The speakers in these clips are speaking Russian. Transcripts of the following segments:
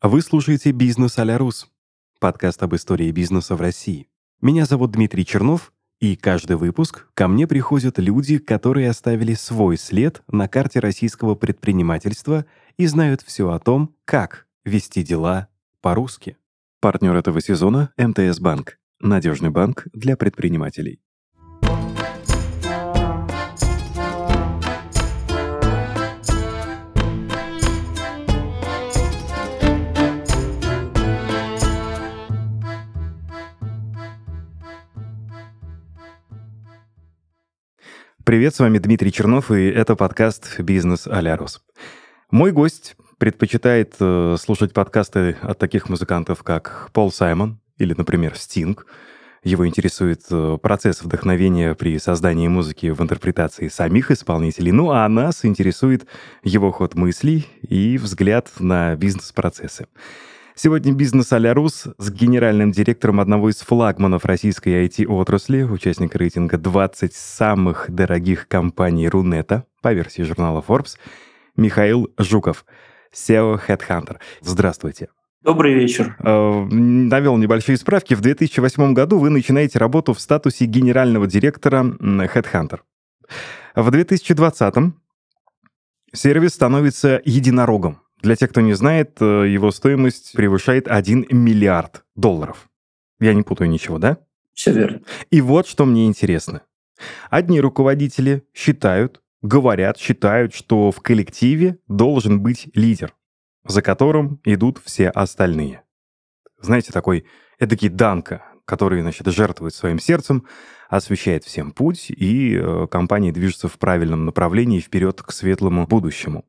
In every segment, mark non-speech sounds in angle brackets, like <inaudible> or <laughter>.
Вы слушаете «Бизнес а Рус» — подкаст об истории бизнеса в России. Меня зовут Дмитрий Чернов, и каждый выпуск ко мне приходят люди, которые оставили свой след на карте российского предпринимательства и знают все о том, как вести дела по-русски. Партнер этого сезона — МТС Банк. Надежный банк для предпринимателей. Привет, с вами Дмитрий Чернов, и это подкаст «Бизнес а Рос». Мой гость предпочитает э, слушать подкасты от таких музыкантов, как Пол Саймон или, например, Стинг. Его интересует э, процесс вдохновения при создании музыки в интерпретации самих исполнителей. Ну а нас интересует его ход мыслей и взгляд на бизнес-процессы. Сегодня бизнес а Рус с генеральным директором одного из флагманов российской IT-отрасли, участника рейтинга 20 самых дорогих компаний Рунета по версии журнала Forbes, Михаил Жуков, SEO Headhunter. Здравствуйте. Добрый вечер. Э, навел небольшие справки. В 2008 году вы начинаете работу в статусе генерального директора Headhunter. В 2020 сервис становится единорогом для тех, кто не знает, э, его стоимость превышает 1 миллиард долларов. Я не путаю ничего, да? Все верно. И вот что мне интересно. Одни руководители считают, говорят, считают, что в коллективе должен быть лидер, за которым идут все остальные. Знаете, такой эдакий Данка, который, значит, жертвует своим сердцем, освещает всем путь, и э, компания движется в правильном направлении вперед к светлому будущему.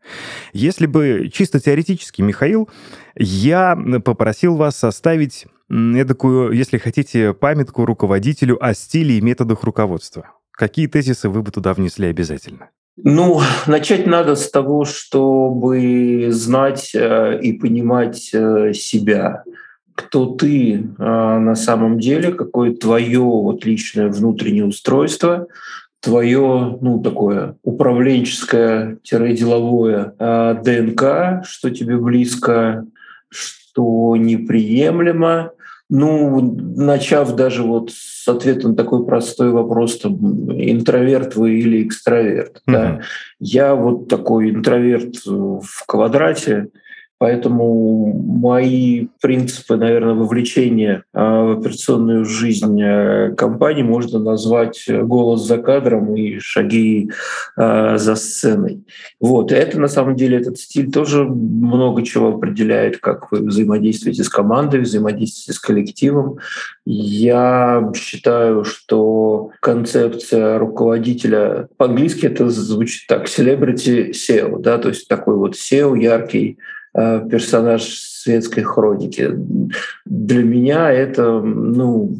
Если бы чисто теоретически, Михаил, я попросил вас составить эдакую, если хотите, памятку руководителю о стиле и методах руководства. Какие тезисы вы бы туда внесли обязательно? Ну, начать надо с того, чтобы знать э, и понимать э, себя кто ты а, на самом деле, какое твое вот личное внутреннее устройство, твое, ну, такое управленческое-деловое а, ДНК, что тебе близко, что неприемлемо. Ну, начав даже вот с ответа на такой простой вопрос, там, интроверт вы или экстраверт. Mm-hmm. Да? Я вот такой интроверт в квадрате, Поэтому мои принципы, наверное, вовлечения а, в операционную жизнь э, компании можно назвать голос за кадром и шаги а, за сценой. Вот. И это, на самом деле, этот стиль тоже много чего определяет, как вы взаимодействуете с командой, взаимодействуете с коллективом. Я считаю, что концепция руководителя, по-английски это звучит так, celebrity SEO, да, то есть такой вот SEO яркий, Э, персонаж светской хроники. Для меня это, ну,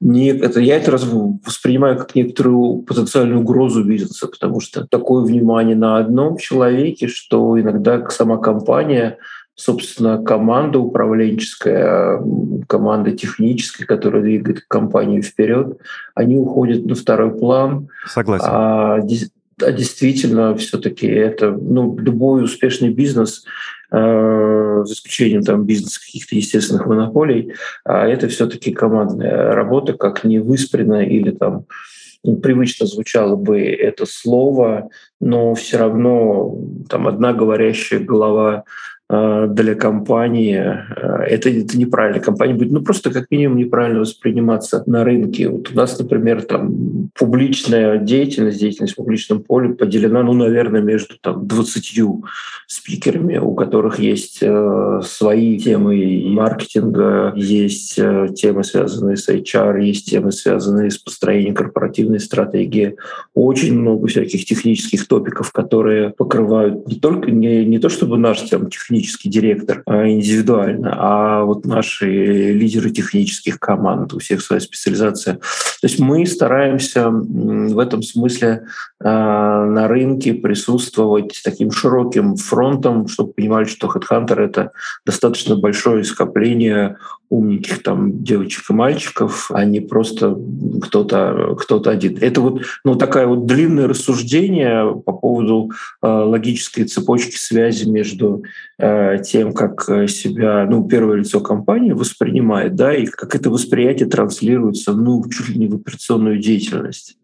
не, это, я это воспринимаю как некоторую потенциальную угрозу бизнеса, потому что такое внимание на одном человеке, что иногда сама компания, собственно, команда управленческая, команда техническая, которая двигает компанию вперед, они уходят на второй план. Согласен. А, а действительно, все-таки это ну, любой успешный бизнес Э, за исключением там бизнеса каких-то естественных монополий, а это все-таки командная работа, как не выспренно или там ну, привычно звучало бы это слово, но все равно там одна говорящая голова для компании, э, это, это неправильно. Компания будет ну, просто как минимум неправильно восприниматься на рынке. Вот у нас, например, там публичная деятельность, деятельность в публичном поле поделена, ну, наверное, между там, 20 спикерами, у которых есть э, свои темы маркетинга, есть э, темы, связанные с HR, есть темы, связанные с построением корпоративной стратегии. Очень много всяких технических топиков, которые покрывают не только не, не то чтобы наш там, технический технический директор а, индивидуально, а вот наши лидеры технических команд, у всех своя специализация. То есть мы стараемся в этом смысле а, на рынке присутствовать таким широким фронтом, чтобы понимали, что HeadHunter — это достаточно большое скопление умненьких там девочек и мальчиков, а не просто кто-то кто один. Это вот ну, такая вот длинное рассуждение по поводу э, логической цепочки связи между тем, как себя, ну, первое лицо компании воспринимает, да, и как это восприятие транслируется, ну, чуть ли не в операционную деятельность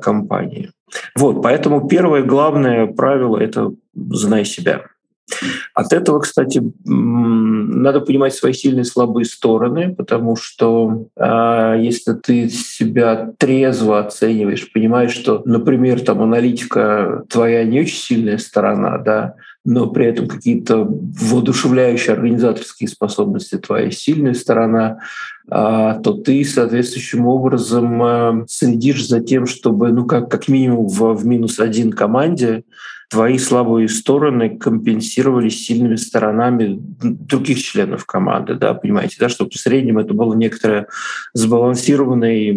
компании. Вот, поэтому первое главное правило — это «знай себя». От этого, кстати, надо понимать свои сильные и слабые стороны, потому что э, если ты себя трезво оцениваешь, понимаешь, что, например, там аналитика твоя не очень сильная сторона, да, но при этом какие-то воодушевляющие организаторские способности твоя сильная сторона, а, то ты соответствующим образом э, следишь за тем, чтобы, ну, как, как минимум в, в минус один команде твои слабые стороны компенсировались сильными сторонами других членов команды, да, понимаете, да, чтобы в среднем это было некоторое сбалансированный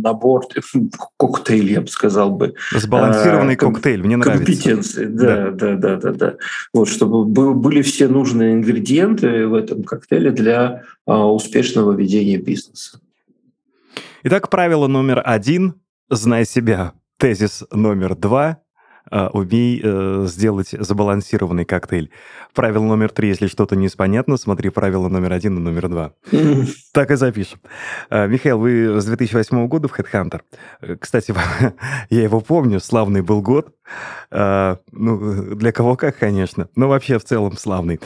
набор, <laughs> коктейль, я бы сказал бы. Сбалансированный а, коктейль, мне нравится. Компетенции, да, да, да, да, да. да. Вот, чтобы были все нужные ингредиенты в этом коктейле для а, успешного ведения бизнеса. Итак, правило номер один – знай себя. Тезис номер два умей э, сделать забалансированный коктейль. Правило номер три, если что-то непонятно, смотри правило номер один и номер два. <laughs> Так и запишем. А, Михаил, вы с 2008 года в Headhunter. Э, кстати, <laughs> я его помню, славный был год. Ну, для кого как, конечно, но вообще в целом славный.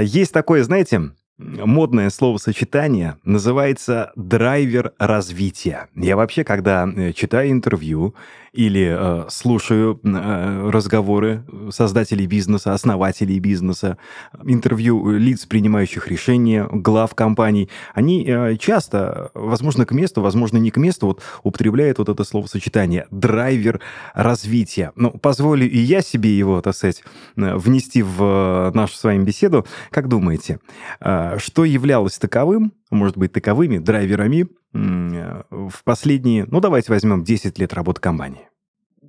Есть такое, знаете, модное словосочетание называется драйвер развития. Я вообще, когда э, читаю интервью или э, слушаю э, разговоры создателей бизнеса, основателей бизнеса, интервью лиц, принимающих решения, глав компаний, они э, часто, возможно, к месту, возможно, не к месту, вот употребляют вот это словосочетание «драйвер развития». Ну, позволю и я себе его, так сказать, э, внести в нашу с вами беседу. Как думаете, э, что являлось таковым, может быть, таковыми драйверами в последние, ну давайте возьмем 10 лет работы компании.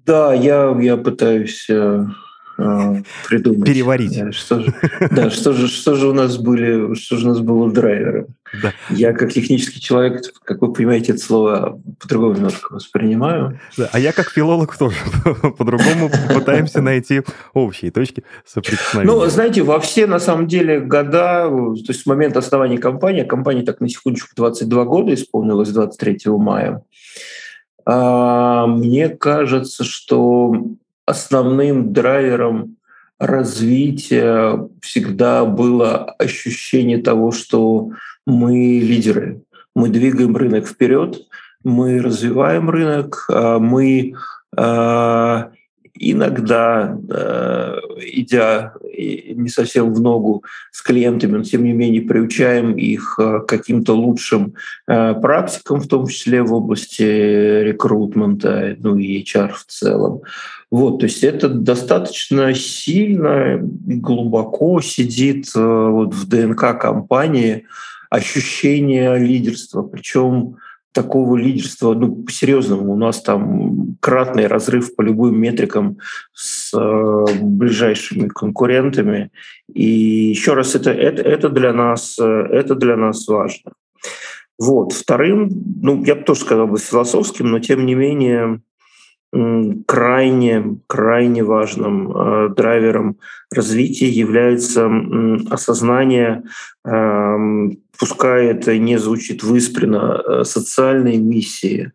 Да, я, я пытаюсь э, э придумать. Переварить. Да, что же, да, что же, что же у нас были, что же у нас было драйвером? Да. Я как технический человек, как вы понимаете, это слово по-другому немножко воспринимаю. Да, а я как филолог тоже <laughs> по-другому пытаемся <laughs> найти общие точки соприкосновения. Ну, знаете, во все, на самом деле, года, то есть с момента основания компании, компания так на секундочку 22 года исполнилась 23 мая, а, мне кажется, что основным драйвером развития всегда было ощущение того, что мы лидеры, мы двигаем рынок вперед, мы развиваем рынок, а мы а, иногда, э, идя не совсем в ногу с клиентами, но тем не менее приучаем их каким-то лучшим практикам, в том числе в области рекрутмента, ну и HR в целом. Вот, то есть это достаточно сильно и глубоко сидит вот в ДНК компании ощущение лидерства, причем такого лидерства, ну, по-серьезному, у нас там кратный разрыв по любым метрикам с э, ближайшими конкурентами. И еще раз, это, это, это, для нас, э, это для нас важно. Вот. Вторым, ну, я бы тоже сказал бы философским, но тем не менее крайне, крайне важным э, драйвером развития является э, осознание, э, пускай это не звучит выспренно, э, социальной миссии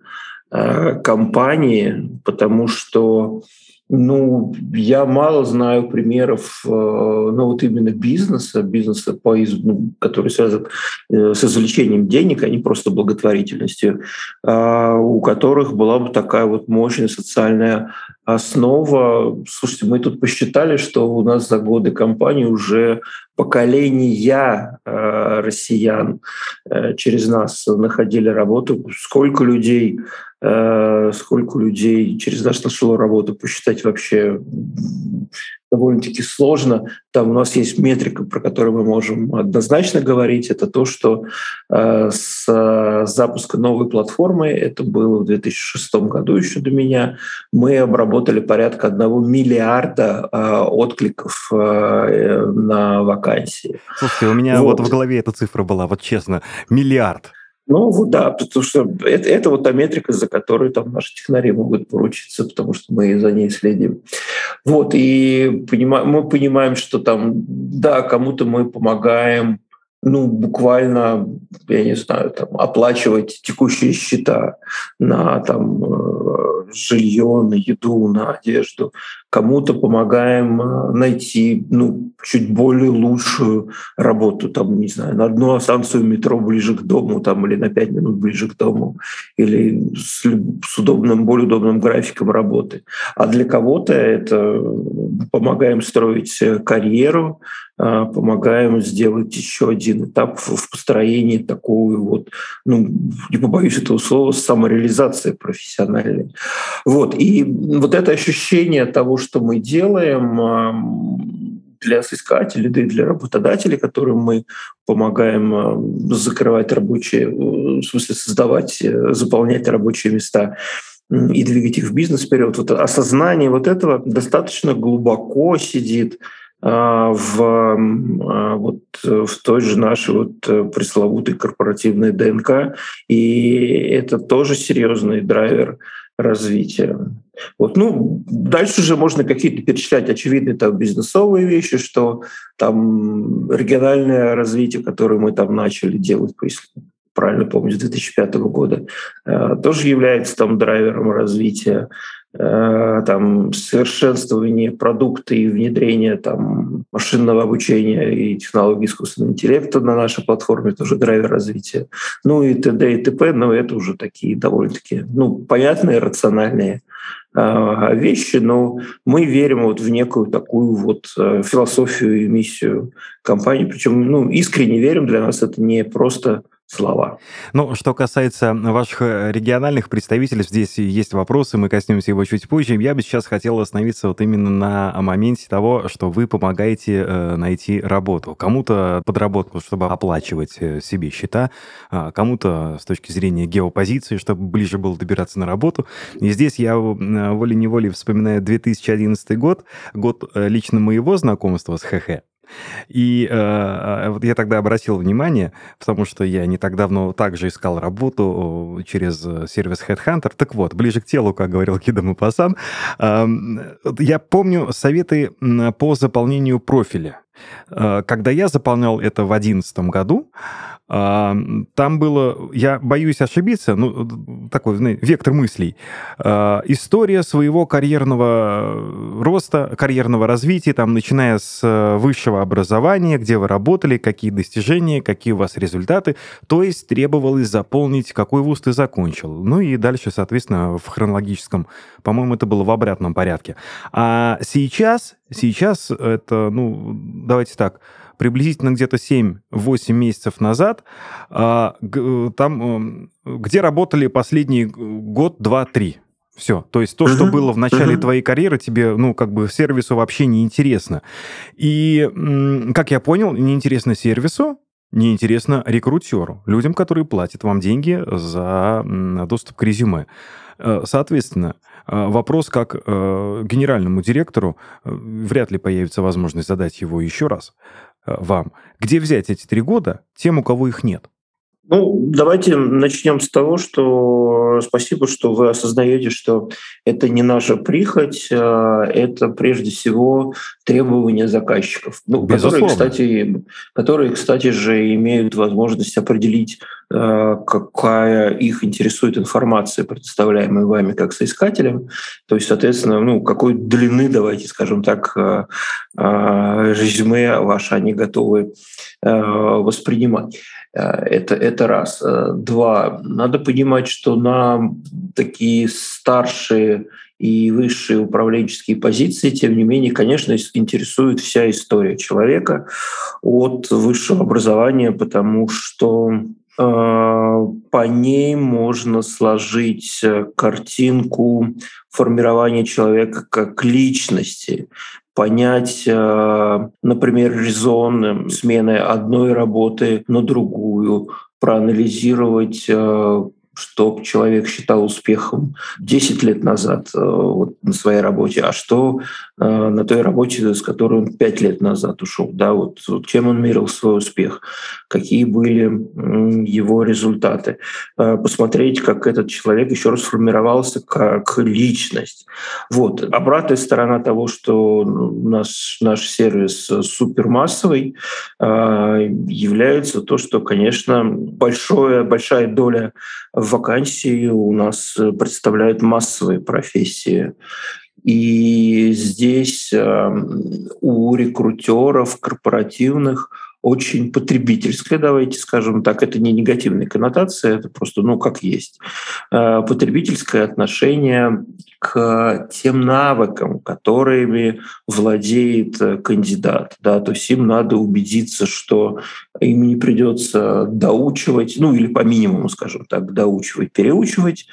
э, компании, потому что ну, я мало знаю примеров, э, ну, вот именно бизнеса, бизнеса, по, ну, который связан э, с извлечением денег, а не просто благотворительностью, а, у которых была бы такая вот мощная социальная основа. Слушайте, мы тут посчитали, что у нас за годы компании уже поколения э, россиян через нас находили работу. Сколько людей сколько людей через нас нашло работу, посчитать вообще довольно-таки сложно. Там у нас есть метрика, про которую мы можем однозначно говорить. Это то, что э, с э, запуска новой платформы, это было в 2006 году еще до меня, мы обработали порядка одного миллиарда э, откликов э, на вакансии. Слушайте, у меня вот. вот в голове эта цифра была, вот честно, миллиард. Ну да, потому что это, это вот та метрика, за которую там наши технари могут поручиться, потому что мы за ней следим. Вот, и понимаем, мы понимаем, что там, да, кому-то мы помогаем, ну, буквально, я не знаю, там, оплачивать текущие счета на там, э, жилье, на еду, на одежду. Кому-то помогаем э, найти ну, чуть более лучшую работу, там, не знаю, на одну станцию метро ближе к дому, там, или на пять минут ближе к дому, или с, с удобным, более удобным графиком работы. А для кого-то это помогаем строить карьеру, а, помогаем сделать еще один этап в построении такого вот, ну, не побоюсь этого слова, самореализации профессиональной. Вот. И вот это ощущение того, что мы делаем, для соискателей, да и для работодателей, которым мы помогаем закрывать рабочие, в смысле создавать, э, заполнять рабочие места и двигать их в бизнес вперед. Вот осознание вот этого достаточно глубоко сидит а, в, а, вот, в той же нашей вот э, пресловутой корпоративной ДНК. И это тоже серьезный драйвер развития. Вот, ну, дальше уже можно какие-то перечислять очевидные там бизнесовые вещи, что там региональное развитие, которое мы там начали делать, если правильно помню, с 2005 года, э, тоже является там драйвером развития. Э, там, совершенствование продукта и внедрение там, машинного обучения и технологий искусственного интеллекта на нашей платформе тоже драйвер развития. Ну и т.д. и т.п., но это уже такие довольно-таки ну, понятные, рациональные э, вещи, но мы верим вот в некую такую вот э, философию и миссию компании, причем ну, искренне верим, для нас это не просто слова. Ну, что касается ваших э, региональных представителей, здесь есть вопросы, мы коснемся его чуть позже. Я бы сейчас хотел остановиться вот именно на моменте того, что вы помогаете э, найти работу. Кому-то подработку, чтобы оплачивать э, себе счета, а кому-то с точки зрения геопозиции, чтобы ближе было добираться на работу. И здесь я волей-неволей вспоминаю 2011 год, год лично моего знакомства с ХХ. И э, вот я тогда обратил внимание, потому что я не так давно также искал работу через сервис Headhunter. Так вот, ближе к телу, как говорил Кида Мапасан, э, я помню советы по заполнению профиля. Э, когда я заполнял это в 2011 году, там было, я боюсь ошибиться, ну, такой знаете, вектор мыслей. А, история своего карьерного роста, карьерного развития, там, начиная с э, высшего образования, где вы работали, какие достижения, какие у вас результаты. То есть требовалось заполнить, какой вуз ты закончил. Ну и дальше, соответственно, в хронологическом, по-моему, это было в обратном порядке. А сейчас, сейчас это, ну, давайте так, приблизительно где-то 7-8 месяцев назад, а, там, где работали последний год, два, три. Все. То есть то, uh-huh. что было в начале uh-huh. твоей карьеры, тебе, ну, как бы сервису вообще не интересно. И, как я понял, неинтересно сервису, неинтересно рекрутеру, людям, которые платят вам деньги за доступ к резюме. Э, соответственно, э, вопрос как э, генеральному директору, вряд ли появится возможность задать его еще раз. Вам. Где взять эти три года тем, у кого их нет? Ну, давайте начнем с того, что спасибо, что вы осознаете, что это не наша прихоть, а это прежде всего требования заказчиков, ну, которые, кстати, которые, кстати же, имеют возможность определить, э, какая их интересует информация, предоставляемая вами как соискателем. То есть, соответственно, ну, какой длины, давайте скажем так, э, резюме ваше они готовы воспринимать. Э, это, это раз. Э, два. Надо понимать, что на такие старшие и высшие управленческие позиции, тем не менее, конечно, интересует вся история человека от высшего образования, потому что э, по ней можно сложить картинку формирования человека как личности, понять, э, например, резон смены одной работы на другую, проанализировать э, что человек считал успехом 10 лет назад э, вот, на своей работе, а что э, на той работе, с которой он 5 лет назад ушел. Да, вот, вот чем он мерил свой успех, какие были его результаты. Э, посмотреть, как этот человек еще раз формировался как личность. Вот. Обратная сторона того, что наш, наш сервис супермассовый, является то, что, конечно, большое, большая доля вакансий у нас представляют массовые профессии. И здесь эм, у рекрутеров корпоративных очень потребительская, давайте скажем так, это не негативная коннотация, это просто, ну, как есть. Э, потребительское отношение к тем навыкам, которыми владеет э, кандидат. Да, то есть им надо убедиться, что им не придется доучивать, ну или по минимуму, скажем так, доучивать, переучивать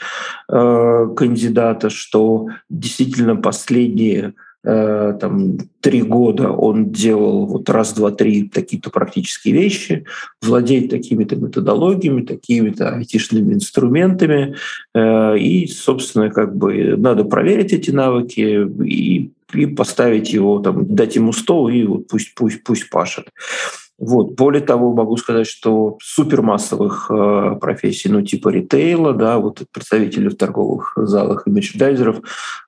э, кандидата, что действительно последние там три года он делал вот раз, два, три такие-то практические вещи, владеет такими-то методологиями, такими-то айтишными инструментами, э, и, собственно, как бы надо проверить эти навыки и, и поставить его, там, дать ему стол и вот пусть, пусть, пусть пашет. Вот. Более того, могу сказать, что супермассовых э, профессий, ну типа ритейла, да, вот представители в торговых залах и мерчендайзеров,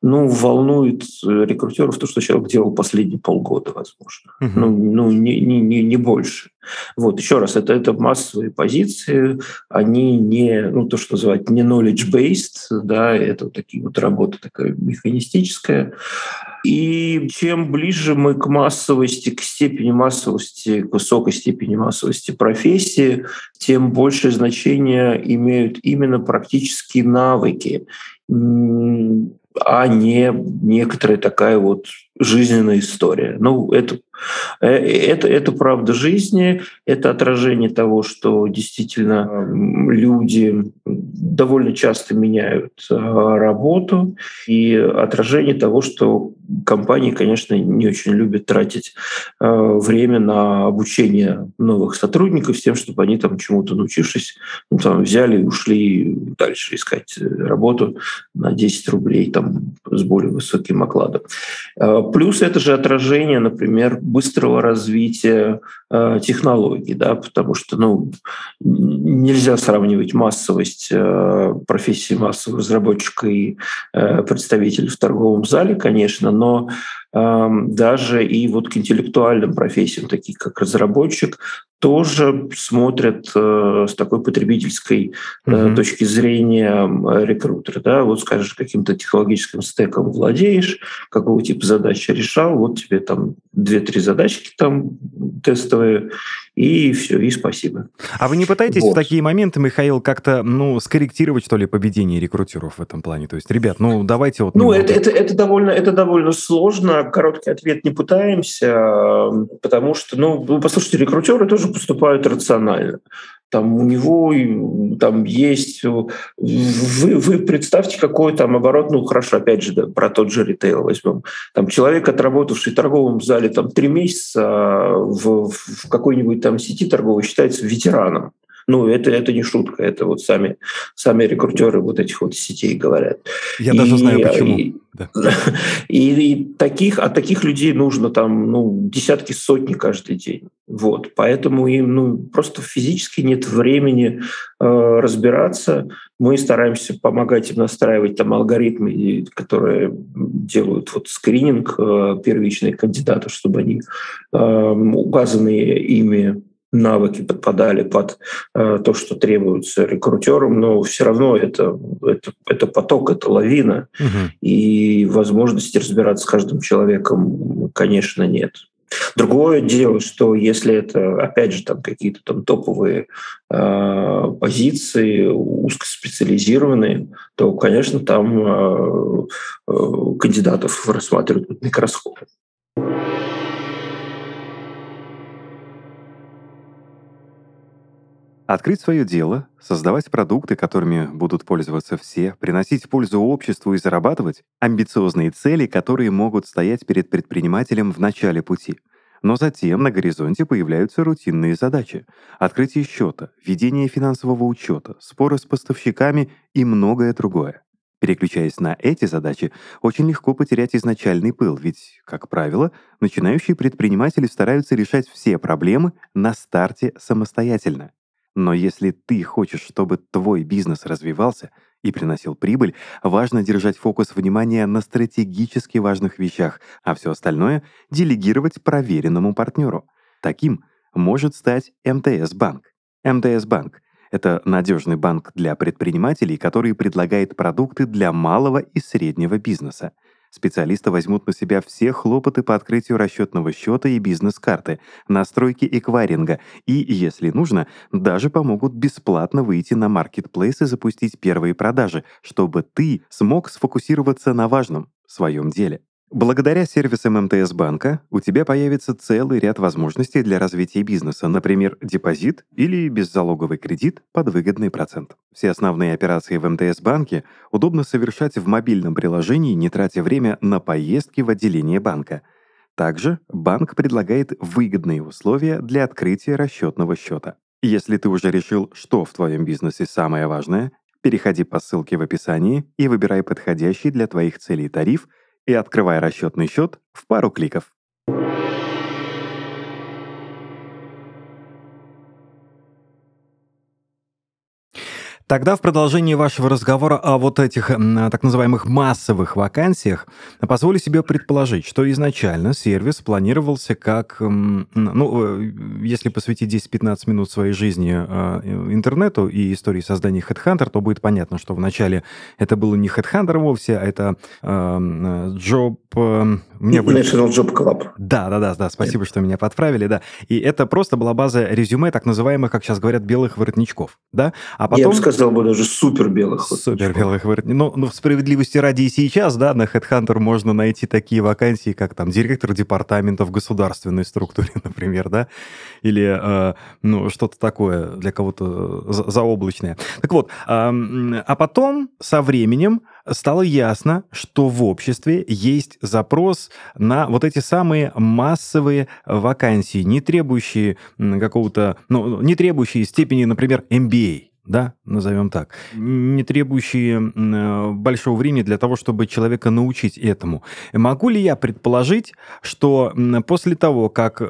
ну волнует рекрутеров то, что человек делал последние полгода, возможно. Uh-huh. Ну, ну не, не, не, не больше. Вот, еще раз, это, это массовые позиции, они не, ну, то, что называют не knowledge-based, да, это вот такие вот работа такая механистическая. И чем ближе мы к массовости, к степени массовости, к высокой степени массовости профессии, тем большее значение имеют именно практические навыки, а не некоторая такая вот жизненная история. Ну, это Э, это, это правда жизни, это отражение того, что действительно люди довольно часто меняют э, работу, и отражение того, что компании, конечно, не очень любят тратить э, время на обучение новых сотрудников с тем, чтобы они там чему-то научившись, ну, там, взяли и ушли дальше искать работу на 10 рублей там, с более высоким окладом. Плюс это же отражение, например, быстрого развития э, технологий, да, потому что ну, нельзя сравнивать массовость э, профессии массового разработчика и э, представителей в торговом зале, конечно, но даже и вот к интеллектуальным профессиям, таким как разработчик, тоже смотрят э, с такой потребительской э, точки зрения рекрутера. Да? Вот скажешь, каким-то технологическим стеком владеешь, какого типа задачи решал, вот тебе там две-три задачки там тестовые, и все, и спасибо. А вы не пытаетесь вот. в такие моменты, Михаил, как-то ну, скорректировать, что ли, поведение рекрутеров в этом плане? То есть, ребят, ну давайте вот... Ну, это, это, это, довольно, это довольно сложно. Короткий ответ не пытаемся, потому что, ну, послушайте, рекрутеры тоже поступают рационально там у него там есть... Вы, вы представьте, какой там оборот, ну хорошо, опять же, да, про тот же ритейл возьмем. Там человек, отработавший в торговом зале там три месяца в, в какой-нибудь там сети торговой, считается ветераном. Ну, это, это не шутка, это вот сами, сами рекрутеры вот этих вот сетей говорят. Я и, даже знаю, почему. И, да. <laughs> и, и таких, от таких людей нужно там ну, десятки, сотни каждый день. Вот. Поэтому им ну, просто физически нет времени э, разбираться. Мы стараемся помогать им настраивать там алгоритмы, которые делают вот скрининг э, первичных кандидатов, чтобы они э, указанные ими навыки подпадали под э, то, что требуется рекрутерам, но все равно это, это, это поток, это лавина, угу. и возможности разбираться с каждым человеком, конечно, нет. Другое дело, что если это, опять же, там какие-то там топовые э, позиции, узкоспециализированные, то, конечно, там э, э, кандидатов рассматривают под микроскопом. Открыть свое дело, создавать продукты, которыми будут пользоваться все, приносить пользу обществу и зарабатывать — амбициозные цели, которые могут стоять перед предпринимателем в начале пути. Но затем на горизонте появляются рутинные задачи. Открытие счета, ведение финансового учета, споры с поставщиками и многое другое. Переключаясь на эти задачи, очень легко потерять изначальный пыл, ведь, как правило, начинающие предприниматели стараются решать все проблемы на старте самостоятельно. Но если ты хочешь, чтобы твой бизнес развивался и приносил прибыль, важно держать фокус внимания на стратегически важных вещах, а все остальное — делегировать проверенному партнеру. Таким может стать МТС-банк. МТС-банк — это надежный банк для предпринимателей, который предлагает продукты для малого и среднего бизнеса — Специалисты возьмут на себя все хлопоты по открытию расчетного счета и бизнес-карты, настройки эквайринга и, если нужно, даже помогут бесплатно выйти на маркетплейс и запустить первые продажи, чтобы ты смог сфокусироваться на важном — своем деле. Благодаря сервисам МТС банка у тебя появится целый ряд возможностей для развития бизнеса, например, депозит или беззалоговый кредит под выгодный процент. Все основные операции в МТС банке удобно совершать в мобильном приложении, не тратя время на поездки в отделение банка. Также банк предлагает выгодные условия для открытия расчетного счета. Если ты уже решил, что в твоем бизнесе самое важное, переходи по ссылке в описании и выбирай подходящий для твоих целей тариф – и открывай расчетный счет в пару кликов. Тогда в продолжении вашего разговора о вот этих так называемых массовых вакансиях позволю себе предположить, что изначально сервис планировался как, ну, э, если посвятить 10-15 минут своей жизни а, интернету и истории создания HeadHunter, то будет понятно, что вначале это было не HeadHunter вовсе, а это Job... Мне National Job Club. Да, да, да, да, спасибо, что меня подправили, да. И это просто была база резюме так называемых, как сейчас говорят, белых воротничков, да? А потом... Я бы сказал бы даже супер белых. Супер белых воротничков. Ну, ну, в справедливости ради и сейчас, да, на HeadHunter можно найти такие вакансии, как там директор департамента в государственной структуре, <laughs> например, да, или, э, ну, что-то такое для кого-то заоблачное. Так вот, э, а потом со временем стало ясно, что в обществе есть запрос на вот эти самые массовые вакансии, не требующие какого-то, ну, не требующие степени, например, MBA да, назовем так, не требующие э, большого времени для того, чтобы человека научить этому. Могу ли я предположить, что после того, как э,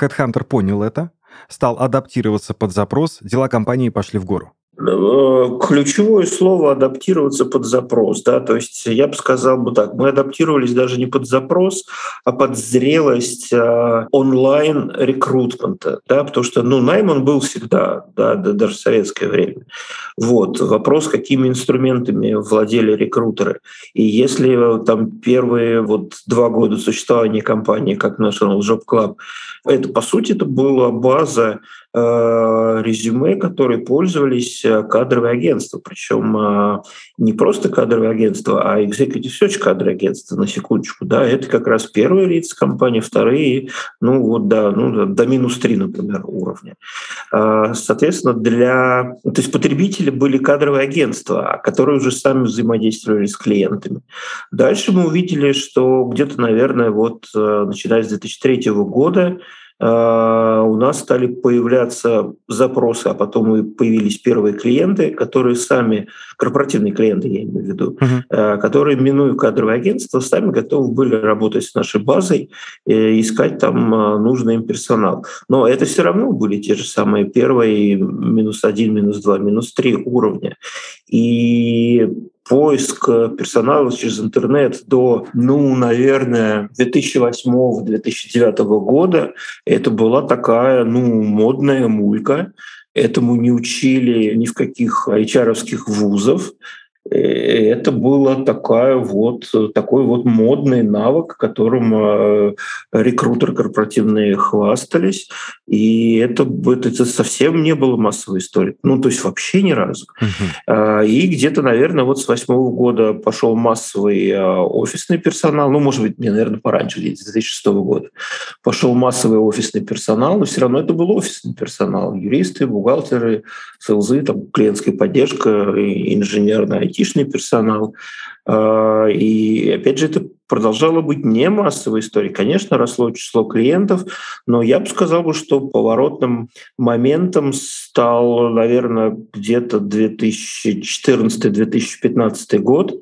Headhunter понял это, стал адаптироваться под запрос, дела компании пошли в гору? Э, ключевое слово адаптироваться под запрос, да, то есть я бы сказал бы так, мы адаптировались даже не под запрос, а под зрелость э, онлайн рекрутмента, да, потому что, ну, найм он был всегда, да, даже в советское время. Вот вопрос, какими инструментами владели рекрутеры, и если там первые вот два года существования компании, как National Job Club, это по сути это была база Э, резюме, которые пользовались э, кадровые агентства. Причем э, не просто кадровые агентства, а executive search кадровые агентства, на секундочку. Да, это как раз первые лица компании, вторые, ну вот да, ну, до минус три, например, уровня. Соответственно, для... То есть потребители были кадровые агентства, которые уже сами взаимодействовали с клиентами. Дальше мы увидели, что где-то, наверное, вот начиная с 2003 года у нас стали появляться запросы, а потом и появились первые клиенты, которые сами, корпоративные клиенты, я имею в виду, uh-huh. которые, минуя кадровое агентство, сами готовы были работать с нашей базой, и искать там а, нужный им персонал. Но это все равно были те же самые первые минус один, минус два, минус три уровня. И поиск персонала через интернет до, ну, наверное, 2008-2009 года это была такая, ну, модная мулька. Этому не учили ни в каких hr вузов. Э, это было такая вот, такой вот модный навык, которым э, рекрутеры корпоративные хвастались. И это, это совсем не было массовой историей. Ну, то есть вообще ни разу. Uh-huh. И где-то, наверное, вот с восьмого года пошел массовый а, офисный персонал. Ну, может быть, мне, наверное, пораньше, с 2006 года. Пошел массовый офисный персонал, но все равно это был офисный персонал. Юристы, бухгалтеры, селзы, там, клиентская поддержка, инженерная, айтишный персонал. А, и опять же, это продолжала быть не массовой историей. Конечно, росло число клиентов, но я бы сказал, что поворотным моментом стал, наверное, где-то 2014-2015 год,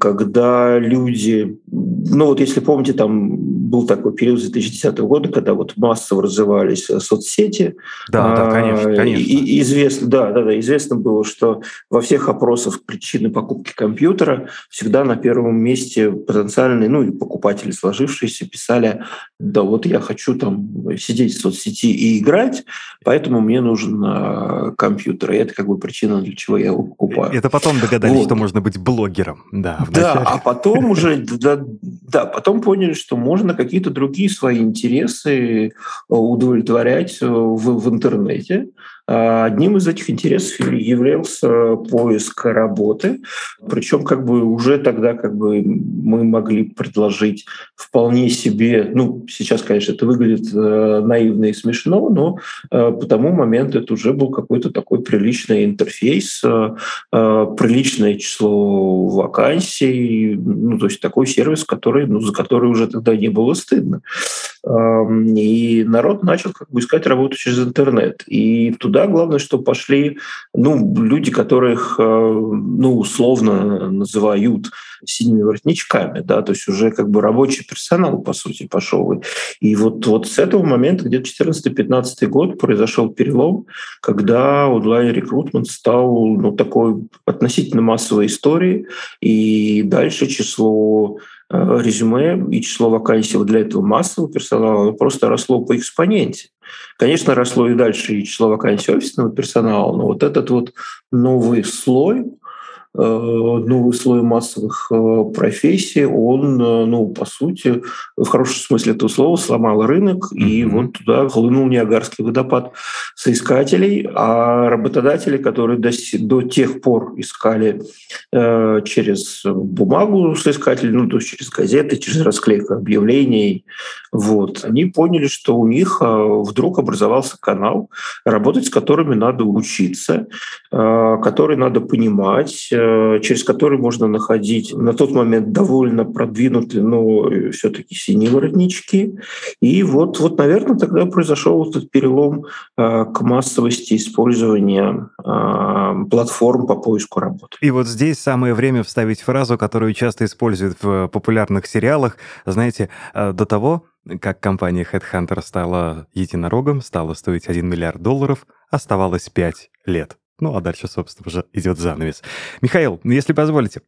когда люди, ну вот если помните, там был такой период с 2010 года, когда вот массово развивались соцсети. Да, да, конечно, конечно. И, известно, да, да, да, известно было, что во всех опросах причины покупки компьютера всегда на первом месте потенциальные, ну, покупатели сложившиеся писали, да вот я хочу там сидеть в соцсети и играть, поэтому мне нужен э, компьютер. И это как бы причина, для чего я его покупаю. Это потом догадались, вот. что можно быть блогером. Да, да а потом уже, да, да, потом поняли, что можно какие-то другие свои интересы удовлетворять в, в интернете. А одним из этих интересов являлся поиск работы, причем как бы уже тогда как бы мы могли предложить вполне себе, ну сейчас, конечно, это выглядит э, наивно и смешно, но э, по тому моменту это уже был какой-то такой приличный интерфейс, э, приличное число вакансий, ну то есть такой сервис, который, ну, за который уже тогда не было стыдно. И народ начал как бы искать работу через интернет. И туда главное, что пошли ну, люди, которых ну, условно называют синими воротничками, да, то есть уже как бы рабочий персонал, по сути, пошел. И вот, вот с этого момента, где-то 14-15 год, произошел перелом, когда онлайн-рекрутмент стал ну, такой относительно массовой историей, и дальше число Э, резюме и число вакансий для этого массового персонала просто росло по экспоненте. Конечно, росло и дальше и число вакансий офисного персонала, но вот этот вот новый слой, Э, новый слой массовых э, профессий, он, э, ну, по сути, в хорошем смысле этого слова, сломал рынок, mm-hmm. и вот туда хлынул Ниагарский водопад соискателей, а работодатели, которые до, до тех пор искали э, через бумагу соискателей, ну, то есть через газеты, через расклейку объявлений, вот, они поняли, что у них вдруг образовался канал, работать с которыми надо учиться, э, который надо понимать, Э, через который можно находить на тот момент довольно продвинутые, но все-таки синие воротнички. И вот, вот, наверное, тогда произошел этот перелом э, к массовости использования э, платформ по поиску работы. И вот здесь самое время вставить фразу, которую часто используют в популярных сериалах. Знаете, до того, как компания Headhunter стала единорогом, стала стоить 1 миллиард долларов, оставалось 5 лет. Ну, а дальше, собственно, уже идет занавес. Михаил, ну, если позволите,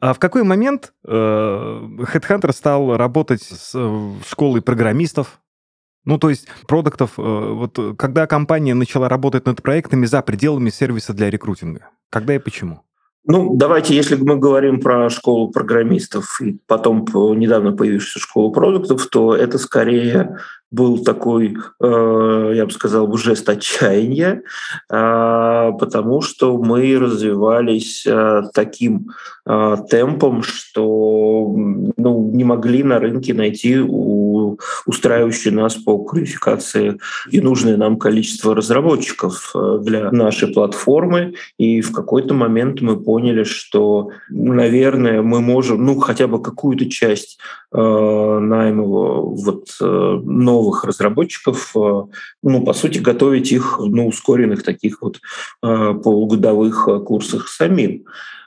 а в какой момент э, Headhunter стал работать с э, школой программистов? Ну, то есть продуктов, э, вот когда компания начала работать над проектами за пределами сервиса для рекрутинга? Когда и почему? Ну, давайте, если мы говорим про школу программистов и потом недавно появившуюся школу продуктов, то это скорее был такой, э, я бы сказал, жест отчаяния, э, потому что мы развивались э, таким темпом, что ну, не могли на рынке найти устраивающие нас по квалификации и нужное нам количество разработчиков для нашей платформы. И в какой-то момент мы поняли, что, наверное, мы можем, ну, хотя бы какую-то часть найма вот, нового новых разработчиков, э, ну, по сути, готовить их на ускоренных таких вот э, полугодовых э, курсах самим.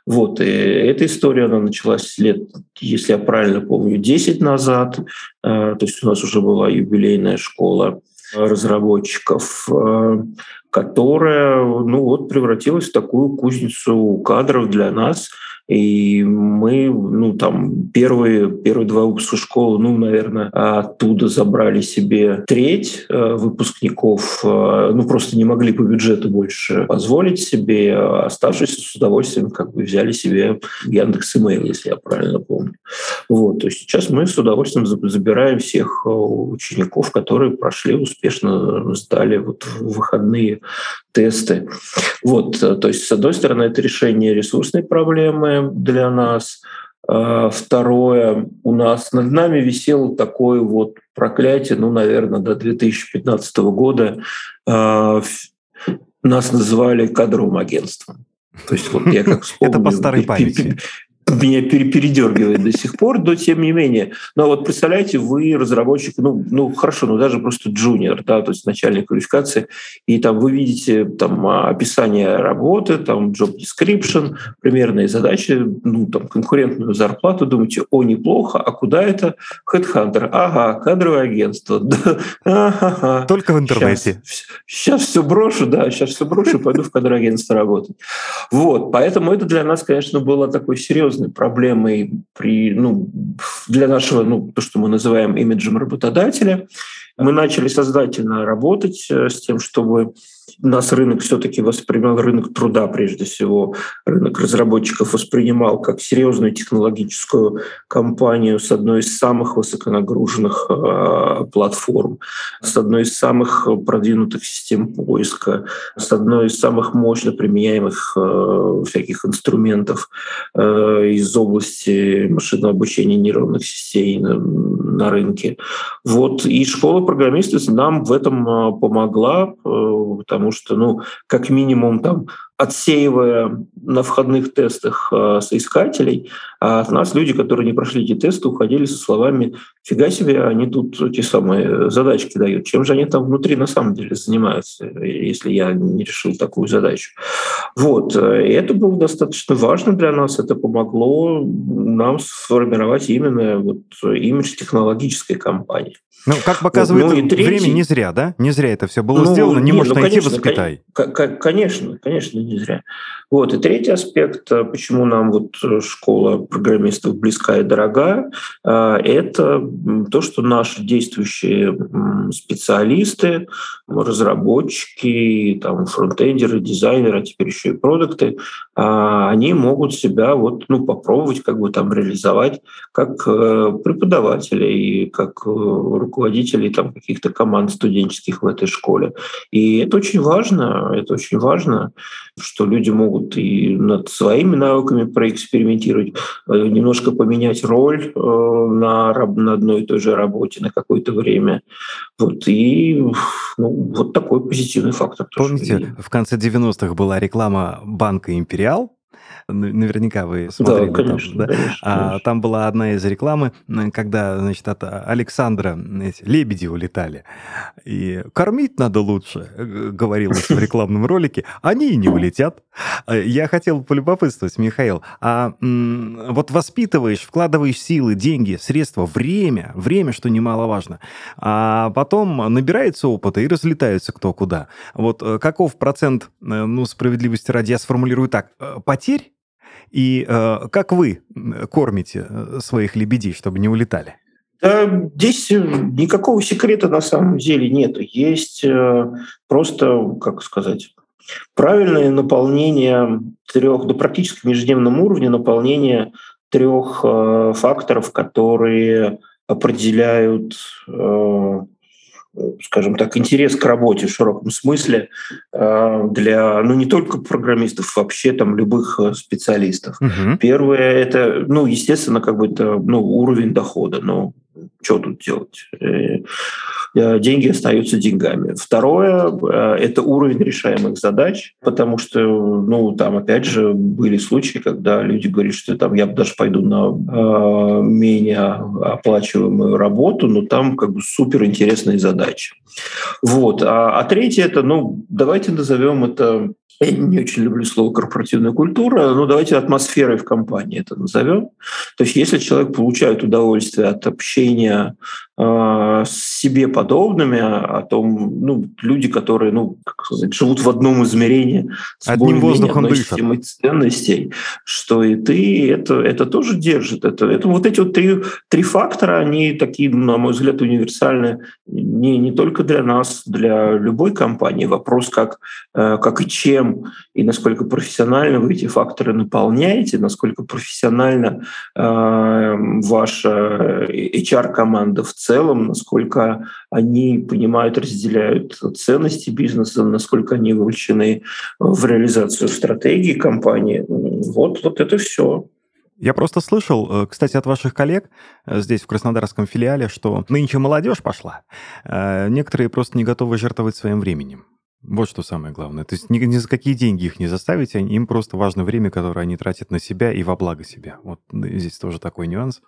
Вот, и эта история, она началась лет, если я правильно помню, 10 назад. То есть у нас уже была юбилейная школа разработчиков, которая ну вот, превратилась в такую кузницу кадров для нас – и мы, ну, там, первые, первые два выпуска школы, ну, наверное, оттуда забрали себе треть э, выпускников, э, ну, просто не могли по бюджету больше позволить себе, а оставшиеся с удовольствием как бы взяли себе Яндекс Имейл, если я правильно помню. Вот, то есть сейчас мы с удовольствием забираем всех э, учеников, которые прошли успешно, сдали вот выходные тесты. Вот, то есть, с одной стороны, это решение ресурсной проблемы, для нас. А, второе, у нас над нами висело такое вот проклятие, ну, наверное, до 2015 года а, нас называли кадровым агентством. То есть вот я как <laughs> вспомню... Это по старой памяти. Меня передергивает до сих пор, но тем не менее. Но вот представляете, вы разработчик, ну, ну хорошо, ну даже просто джуниор, да, то есть начальник квалификации, и там вы видите там описание работы, там job description, примерные задачи, ну там конкурентную зарплату, думаете, о, неплохо, а куда это? Headhunter, ага, кадровое агентство, <laughs> да, Только в интернете. Сейчас, сейчас все брошу, да, сейчас все брошу, пойду в кадровое агентство работать. Вот, поэтому это для нас, конечно, было такой серьезный серьезной проблемой при, ну, для нашего, ну, то, что мы называем имиджем работодателя. Мы начали сознательно работать э, с тем, чтобы нас рынок все-таки воспринимал, рынок труда прежде всего, рынок разработчиков воспринимал как серьезную технологическую компанию с одной из самых высоконагруженных э, платформ, с одной из самых продвинутых систем поиска, с одной из самых мощно применяемых э, всяких инструментов э, из области машинного обучения нейронных сетей на, на рынке. Вот. И школа программистов нам в этом помогла, э, потому что, ну, как минимум там отсеивая на входных тестах э, соискателей, а от нас люди, которые не прошли эти тесты, уходили со словами «фига себе, они тут эти самые задачки дают». Чем же они там внутри на самом деле занимаются, если я не решил такую задачу? Вот. И это было достаточно важно для нас. Это помогло нам сформировать именно вот имидж технологической компании. Ну, как показывает ну, третий... время, не зря, да? Не зря это все было ну, сделано, не, не может ну, найти конечно, воспитай. Конечно, конечно, не зря. Вот. И третий аспект, э, почему нам вот э, школа программистов близка и дорога, э, это то, что наши действующие специалисты, разработчики, там, фронтендеры, дизайнеры, а теперь еще и продукты, они могут себя вот, ну, попробовать как бы там реализовать как преподаватели и как руководителей там, каких-то команд студенческих в этой школе. И это очень важно, это очень важно, что люди могут и над своими навыками проэкспериментировать, э, немножко поменять роль э, на, на одной и той же работе на какое-то время. Вот, и ну, вот такой позитивный фактор. Помните, в конце 90-х была реклама банка «Империал», Наверняка вы смотрели. Да, конечно, там, да? конечно, а, конечно. Там была одна из рекламы, когда, значит, от Александра эти, лебеди улетали. И кормить надо лучше, говорилось в <laughs> рекламном ролике. Они и не улетят. Я хотел полюбопытствовать, Михаил, а вот воспитываешь, вкладываешь силы, деньги, средства, время, время, что немаловажно, а потом набирается опыта и разлетаются кто куда. Вот э, каков процент, э, ну, справедливости ради, я сформулирую так, э, потерь и э, как вы кормите э, своих лебедей, чтобы не улетали? Да, здесь э, никакого секрета на самом деле нет. Есть э, просто, как сказать, правильное наполнение трех, до практически ежедневном уровне наполнение трех э, факторов, которые определяют э, скажем так, интерес к работе в широком смысле э, для, ну, не только программистов, вообще там любых э, специалистов. Угу. Первое — это, ну, естественно, как бы это, ну, уровень дохода. Ну, что тут делать? Э, деньги остаются деньгами. Второе э, – это уровень решаемых задач, потому что, ну, там, опять же, были случаи, когда люди говорят, что там я даже пойду на э, менее оплачиваемую работу, но там как бы супер интересные задачи. Вот. А, а третье – это, ну, давайте назовем это я не очень люблю слово корпоративная культура, но давайте атмосферой в компании это назовем. То есть если человек получает удовольствие от общения с себе подобными, о том, ну, люди, которые, ну, как сказать, живут в одном измерении с Одним воздухом дышат. ценностей, что и ты, это, это тоже держит. Это, это вот эти вот три, три фактора, они такие, на мой взгляд, универсальны не, не только для нас, для любой компании. Вопрос, как, э, как и чем, и насколько профессионально вы эти факторы наполняете, насколько профессионально э, ваша HR-команда в целом, насколько они понимают, разделяют ценности бизнеса, насколько они вовлечены в реализацию стратегии компании. Вот, вот это все. Я просто слышал, э, кстати, от ваших коллег э, здесь, в Краснодарском филиале, что нынче молодежь пошла. Э, некоторые просто не готовы жертвовать своим временем. Вот что самое главное. То есть ни, ни за какие деньги их не заставите, им просто важно время, которое они тратят на себя и во благо себя. Вот здесь тоже такой нюанс.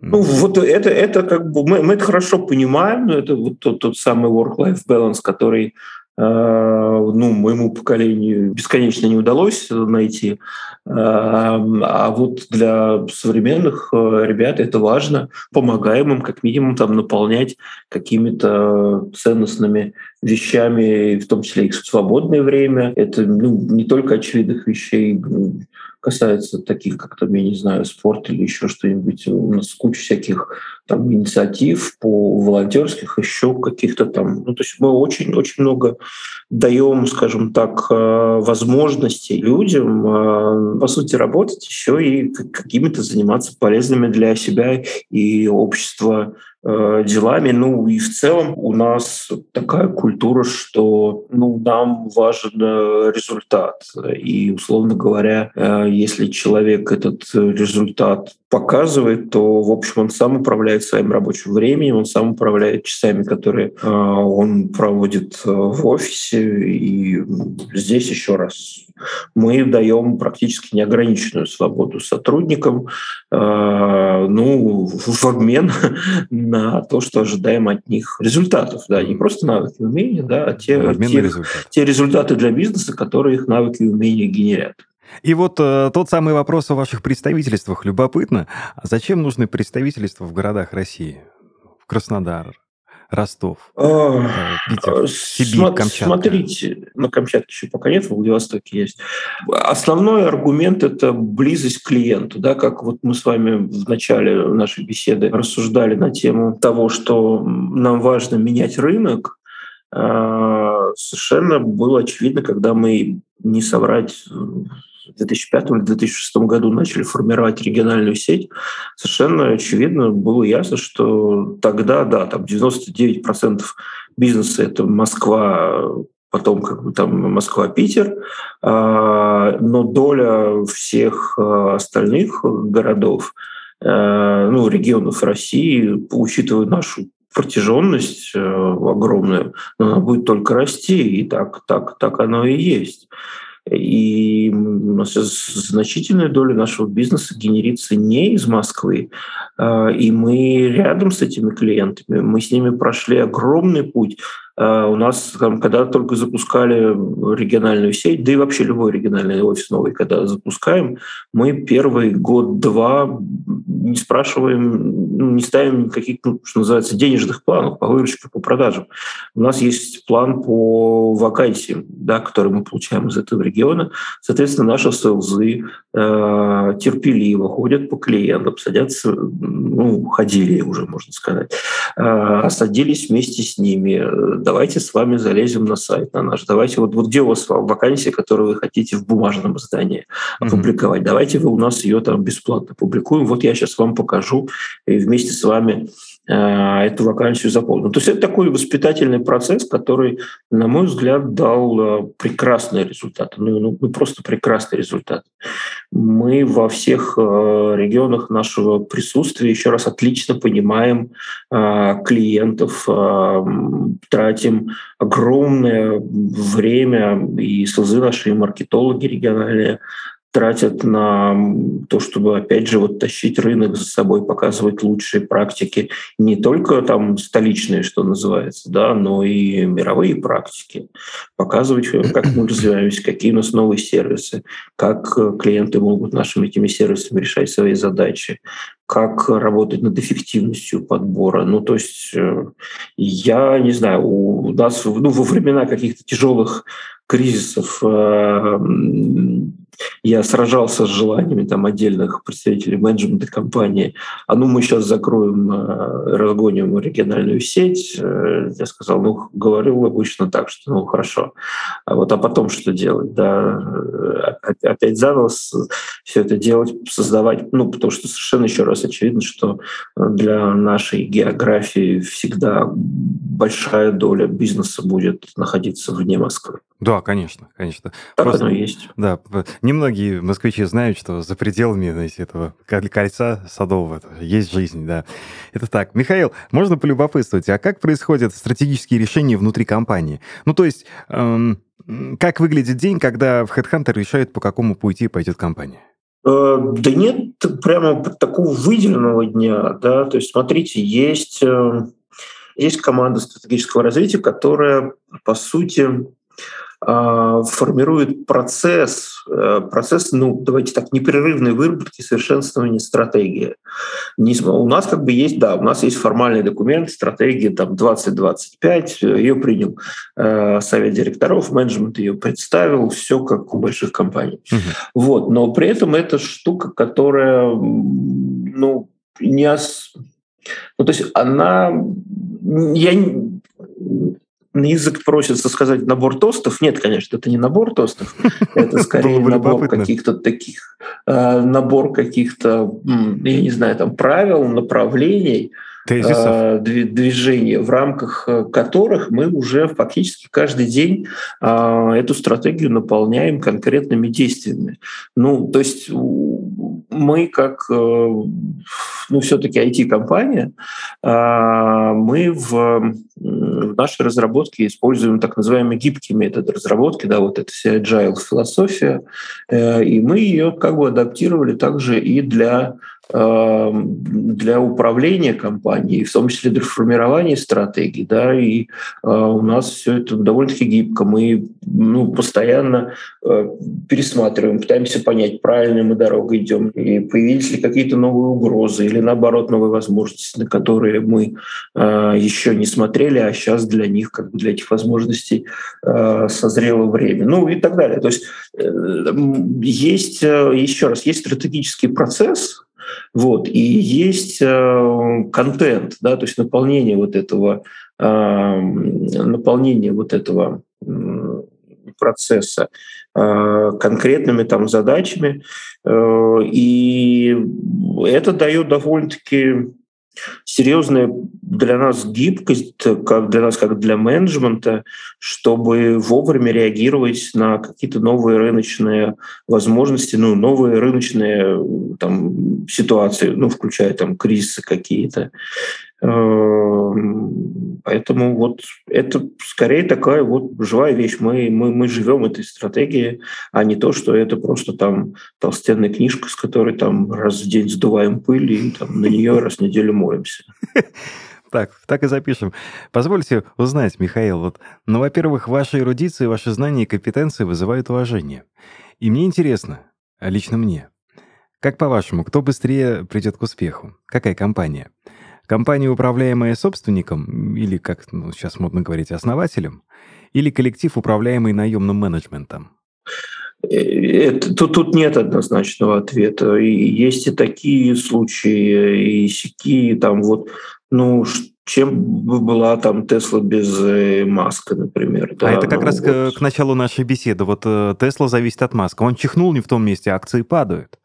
Ну, вот это, это как бы мы, мы это хорошо понимаем, но это вот тот, тот самый work-life balance, который э, ну, моему поколению бесконечно не удалось найти. Э, а вот для современных э, ребят это важно. Помогаем им как минимум там наполнять какими-то ценностными вещами, в том числе и в свободное время. Это ну, не только очевидных вещей, касается таких, как там, я не знаю, спорт или еще что-нибудь, у нас куча всяких там инициатив по волонтерских, еще каких-то там. Ну, то есть мы очень-очень много даем, скажем так, э, возможностей людям, э, по сути, работать еще и какими-то заниматься полезными для себя и общества Э, делами. Ну и в целом у нас такая культура, что ну, нам важен результат. И, условно говоря, если человек этот результат показывает, то, в общем, он сам управляет своим рабочим временем, он сам управляет часами, которые он проводит в офисе. И здесь еще раз мы даем практически неограниченную свободу сотрудникам, э, ну, в обмен <laughs> на то, что ожидаем от них результатов. Да, не просто навыки и умения, да, а те, те, те результаты для бизнеса, которые их навыки и умения генерят. И вот э, тот самый вопрос о ваших представительствах. Любопытно, а зачем нужны представительства в городах России? В Краснодар, Ростов, а, э, Питер, а, Сибирь, Сма- Камчатка? Смотрите, на Камчатке еще пока нет, в Владивостоке есть. Основной аргумент – это близость к клиенту. Да, как вот мы с вами в начале нашей беседы рассуждали на тему того, что нам важно менять рынок, а, совершенно было очевидно, когда мы не соврать в 2005 или 2006 году начали формировать региональную сеть, совершенно очевидно было ясно, что тогда, да, там 99% бизнеса — это Москва, потом как бы там Москва-Питер, а, но доля всех а, остальных городов, а, ну, регионов России, учитывая нашу протяженность огромную, она будет только расти, и так, так, так оно и есть. И у нас значительная доля нашего бизнеса генерится не из Москвы, а, и мы рядом с этими клиентами, мы с ними прошли огромный путь у нас, там, когда только запускали региональную сеть, да и вообще любой региональный офис новый, когда запускаем, мы первый год-два не спрашиваем, ну, не ставим никаких, ну, что называется, денежных планов по выручке, по продажам. У нас есть план по вакансиям, да, который мы получаем из этого региона. Соответственно, наши селзы э, терпеливо ходят по клиентам, садятся, ну, ходили уже, можно сказать, э, садились вместе с ними, давайте с вами залезем на сайт на наш, давайте вот, вот где у вас вакансия, которую вы хотите в бумажном издании опубликовать, mm-hmm. давайте вы у нас ее там бесплатно публикуем, вот я сейчас вам покажу и вместе с вами эту вакансию заполнил. То есть это такой воспитательный процесс, который, на мой взгляд, дал э, прекрасные результаты. Ну, ну, ну просто прекрасный результат. Мы во всех э, регионах нашего присутствия еще раз отлично понимаем клиентов, тратим огромное время и слезы наши маркетологи региональные тратят на то, чтобы, опять же, вот тащить рынок за собой, показывать лучшие практики, не только там столичные, что называется, да, но и мировые практики, показывать, как мы развиваемся, какие у нас новые сервисы, как клиенты могут нашими этими сервисами решать свои задачи, как работать над эффективностью подбора. Ну, то есть э, я не знаю, у нас ну, во времена каких-то тяжелых кризисов э, я сражался с желаниями там, отдельных представителей менеджмента компании. А ну мы сейчас закроем, э, разгоним региональную сеть. Э, я сказал, ну говорил обычно так, что ну хорошо. А вот а потом что делать? Да, э, опять заново все это делать, создавать. Ну потому что совершенно еще раз очевидно, что для нашей географии всегда большая доля бизнеса будет находиться вне Москвы. Да, конечно, конечно. Так Просто, оно и есть. Да, немногие москвичи знают, что за пределами знаете, этого кольца садового есть жизнь, да. Это так. Михаил, можно полюбопытствовать, а как происходят стратегические решения внутри компании? Ну, то есть, эм, как выглядит день, когда в HeadHunter решает, по какому пути пойдет компания? Э, да нет прямо такого выделенного дня, да, то есть смотрите, есть, э, есть команда стратегического развития, которая, по сути, формирует процесс, э, процесс, ну, давайте так, непрерывной выработки совершенствования стратегии. У нас как бы есть, да, у нас есть формальный документ, стратегия там 2025, ее принял э, совет директоров, менеджмент ее представил, все как у больших компаний. Угу. Вот, но при этом это штука, которая, ну, не ос... ну, то есть она, я на язык просится сказать набор тостов. Нет, конечно, это не набор тостов. <laughs> Это скорее набор каких-то таких, э, набор каких-то, я не знаю, там правил, направлений, э, движения, в рамках э, которых мы уже фактически каждый день эту стратегию наполняем конкретными действиями. Ну, то есть мы как ну, все-таки IT-компания, мы в в нашей разработке используем так называемый гибкий метод разработки, да, вот эта вся agile философия, э, и мы ее как бы адаптировали также и для для управления компанией, в том числе для формирования стратегий, да, и э, у нас все это довольно-таки гибко. Мы ну, постоянно э, пересматриваем, пытаемся понять, правильно мы дорогой идем, и появились ли какие-то новые угрозы или наоборот новые возможности, на которые мы э, еще не смотрели, а сейчас для них, как бы для этих возможностей созрело время, ну и так далее. То есть есть, еще раз, есть стратегический процесс, вот. И есть э, контент, да, то есть наполнение вот этого, э, наполнение вот этого процесса э, конкретными там задачами. И это дает довольно-таки серьезная для нас гибкость, как для нас, как для менеджмента, чтобы вовремя реагировать на какие-то новые рыночные возможности, ну, новые рыночные там, ситуации, ну, включая там кризисы какие-то. Эм, поэтому вот это скорее такая вот живая вещь. Мы, мы, мы живем этой стратегией, а не то, что это просто там толстенная книжка, с которой там раз в день сдуваем пыль и там, на нее раз в неделю моемся. <laughs> Так, так и запишем. Позвольте узнать, Михаил, вот, ну, во-первых, ваши эрудиции, ваши знания и компетенции вызывают уважение. И мне интересно, лично мне, как по-вашему, кто быстрее придет к успеху? Какая компания? Компания, управляемая собственником, или, как ну, сейчас модно говорить, основателем, или коллектив, управляемый наемным менеджментом? Э, это, тут, тут нет однозначного ответа. И есть и такие случаи, и сякие, там вот, ну, чем бы была там Тесла без э, Маска, например. А да, а это как ну, раз вот. к, к началу нашей беседы. Вот э, Тесла зависит от Маска. Он чихнул не в том месте, акции падают.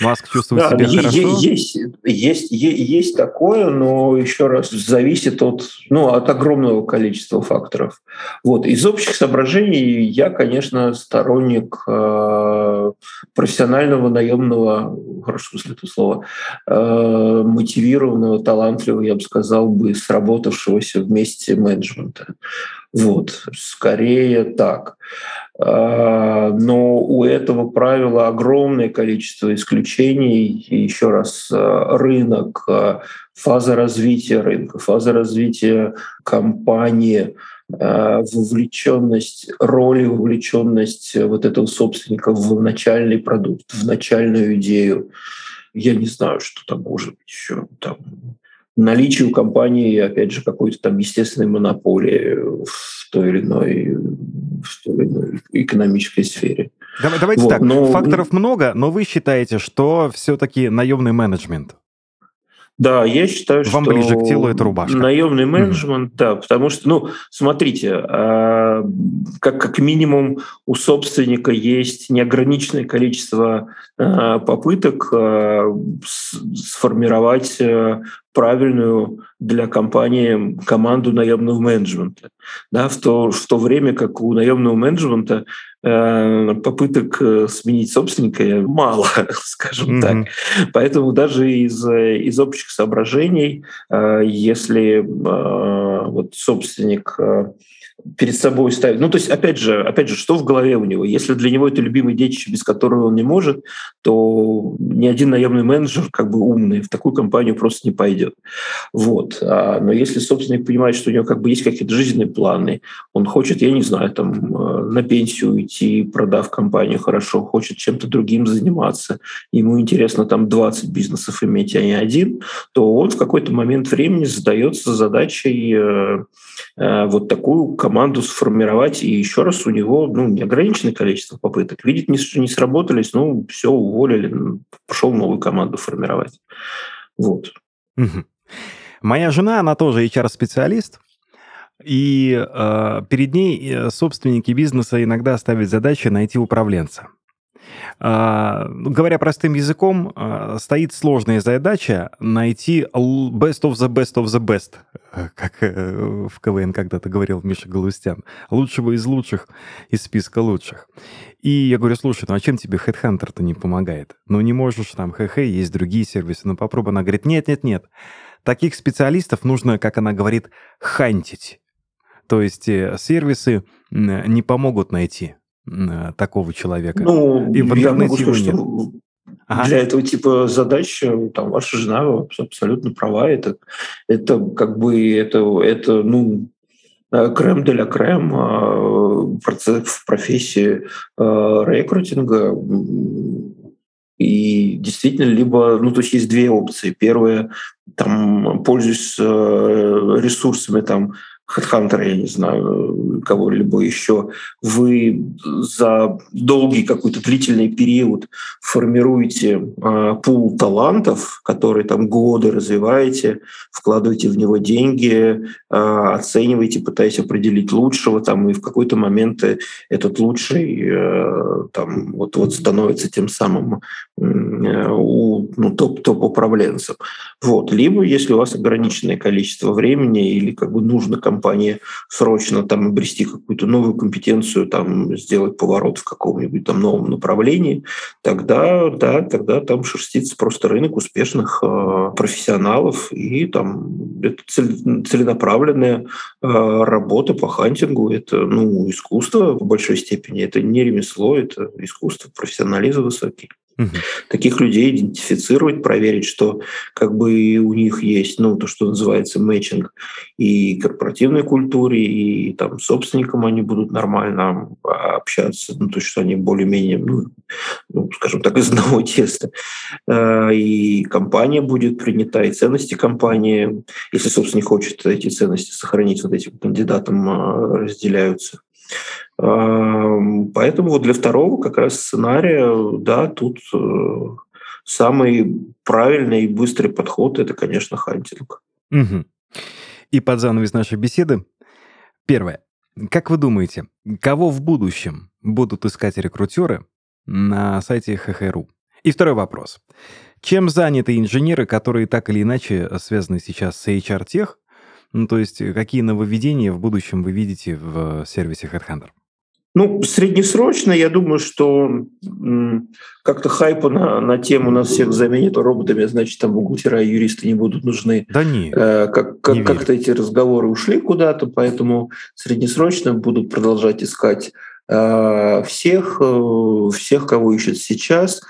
Маск чувствует да, себя есть, хорошо? Есть, есть, есть такое, но еще раз зависит от, ну, от огромного количества факторов. Вот. Из общих соображений я, конечно, сторонник э, профессионального, наемного, хорошо смысле этого слова, э, мотивированного, талантливого, я бы сказал, бы сработавшегося вместе менеджмента. Вот, скорее так. А, но у этого правила огромное количество исключений. И еще раз, а, рынок, а, фаза развития рынка, фаза развития компании, вовлеченность, роли вовлеченность вот этого собственника в начальный продукт, в начальную идею. Я не знаю, что там может быть еще. Там наличие у компании, опять же, какой-то там естественной монополии в той или иной, в той или иной экономической сфере. Давайте вот, так, но... факторов много, но вы считаете, что все-таки наемный менеджмент да, я считаю, Вам что... ближе к телу это рубашка. Наемный менеджмент, mm-hmm. да, потому что, ну, смотрите, а, как, как минимум у собственника есть неограниченное количество а, попыток а, сформировать правильную для компании команду наемного менеджмента. Да, в, то, в то время как у наемного менеджмента э, попыток э, сменить собственника мало, <laughs> скажем mm-hmm. так. Поэтому даже из, из общих соображений, э, если э, вот собственник э, перед собой ставит. Ну, то есть, опять же, опять же, что в голове у него? Если для него это любимый детище, без которого он не может, то ни один наемный менеджер, как бы умный, в такую компанию просто не пойдет. Вот. А, но если собственник понимает, что у него как бы есть какие-то жизненные планы, он хочет, я не знаю, там, э, на пенсию уйти, продав компанию хорошо, хочет чем-то другим заниматься, ему интересно там 20 бизнесов иметь, а не один, то он в какой-то момент времени задается задачей э, э, вот такую команду сформировать, и еще раз у него ну, неограниченное количество попыток. Видит, не, не сработались, ну, все, уволили, пошел новую команду формировать. Вот. Моя жена, она тоже HR-специалист, и э, перед ней э, собственники бизнеса иногда ставят задачи найти управленца. А, говоря простым языком, а, стоит сложная задача найти best of the best of the best, как э, в КВН когда-то говорил Миша Галустян, лучшего из лучших из списка лучших. И я говорю, слушай, ну а чем тебе HeadHunter-то не помогает? Ну не можешь там, хе-хе, есть другие сервисы, ну попробуй. Она говорит, нет-нет-нет, таких специалистов нужно, как она говорит, хантить. То есть э, сервисы не помогут найти Э, такого человека? Ну, и в я могу сказать, что ага. для этого типа задач э, там ваша жена абсолютно права. Это, это как бы это, это ну, э, крем для крем в профессии рекрутинга. И действительно, либо, ну, то есть есть две опции. Первая, там, пользуясь ресурсами там HeadHunter, я не знаю, кого-либо еще, вы за долгий какой-то длительный период формируете э, пул талантов, которые там годы развиваете, вкладываете в него деньги, э, оцениваете, пытаетесь определить лучшего, там, и в какой-то момент этот лучший э, там, вот, вот становится тем самым э, у, ну, топ-топ-управленцем. Вот. Либо, если у вас ограниченное количество времени или как бы нужно кому компании срочно там обрести какую-то новую компетенцию, там сделать поворот в каком-нибудь там новом направлении, тогда, да, тогда там шерстится просто рынок успешных э, профессионалов, и там это целенаправленная э, работа по хантингу, это ну, искусство в большой степени, это не ремесло, это искусство, профессионализм высокий. Угу. Таких людей идентифицировать, проверить, что как бы у них есть, ну, то, что называется мэтчинг и корпоративной культуре, и там собственникам они будут нормально общаться, ну, то, что они более-менее, ну, ну, скажем так, <laughs> из одного теста. Э, и компания будет принята, и ценности компании, если собственник хочет эти ценности сохранить, вот этим кандидатам э, разделяются. Поэтому вот для второго как раз сценария, да, тут э, самый правильный и быстрый подход – это, конечно, хантинг. Угу. И под занавес нашей беседы. Первое. Как вы думаете, кого в будущем будут искать рекрутеры на сайте ХХРУ? И второй вопрос. Чем заняты инженеры, которые так или иначе связаны сейчас с HR-тех? Ну, то есть какие нововведения в будущем вы видите в сервисе HeadHunter? Ну, среднесрочно, я думаю, что как-то хайпа на, на тему нас всех заменит роботами, значит, там бухгалтера и юристы не будут нужны. Да нет. Э, как, как, не как-то эти разговоры ушли куда-то, поэтому среднесрочно будут продолжать искать э, всех, э, всех, кого ищут сейчас.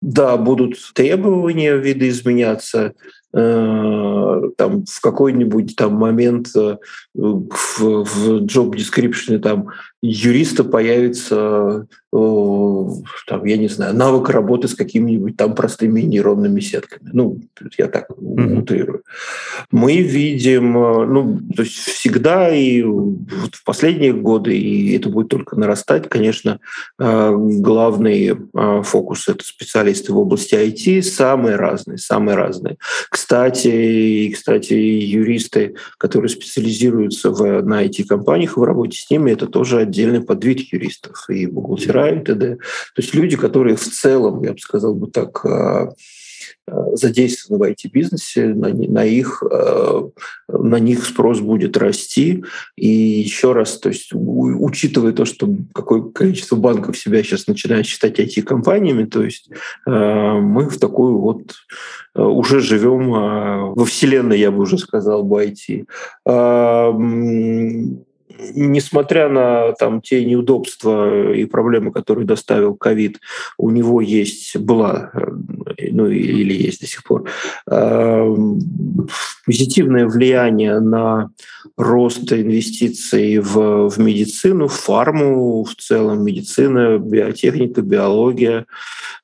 Да, будут требования видоизменяться, там в какой-нибудь там момент э, в, в job description там юриста появится там, я не знаю, навык работы с какими-нибудь там простыми нейронными сетками. Ну, я так mm-hmm. утрирую. Мы видим, э, ну, то есть всегда и вот в последние годы, и это будет только нарастать, конечно, главный фокус — это специалисты в области IT, самые разные, самые разные. Кстати, и, кстати, юристы, которые специализируются в, на IT-компаниях, в работе с ними, это тоже отдельный подвид юристов и бухгалтера и т.д. То есть люди, которые в целом, я бы сказал бы так, а, задействованы в IT-бизнесе, на, на, их, на них спрос будет расти. И еще раз, то есть учитывая то, что какое количество банков себя сейчас начинает считать IT-компаниями, то есть мы в такую вот уже живем во вселенной, я бы уже сказал, бы IT несмотря на там, те неудобства и проблемы, которые доставил ковид, у него есть, была, ну или есть до сих пор, э, позитивное влияние на рост инвестиций в, в медицину, в фарму, в целом медицина, биотехника, биология,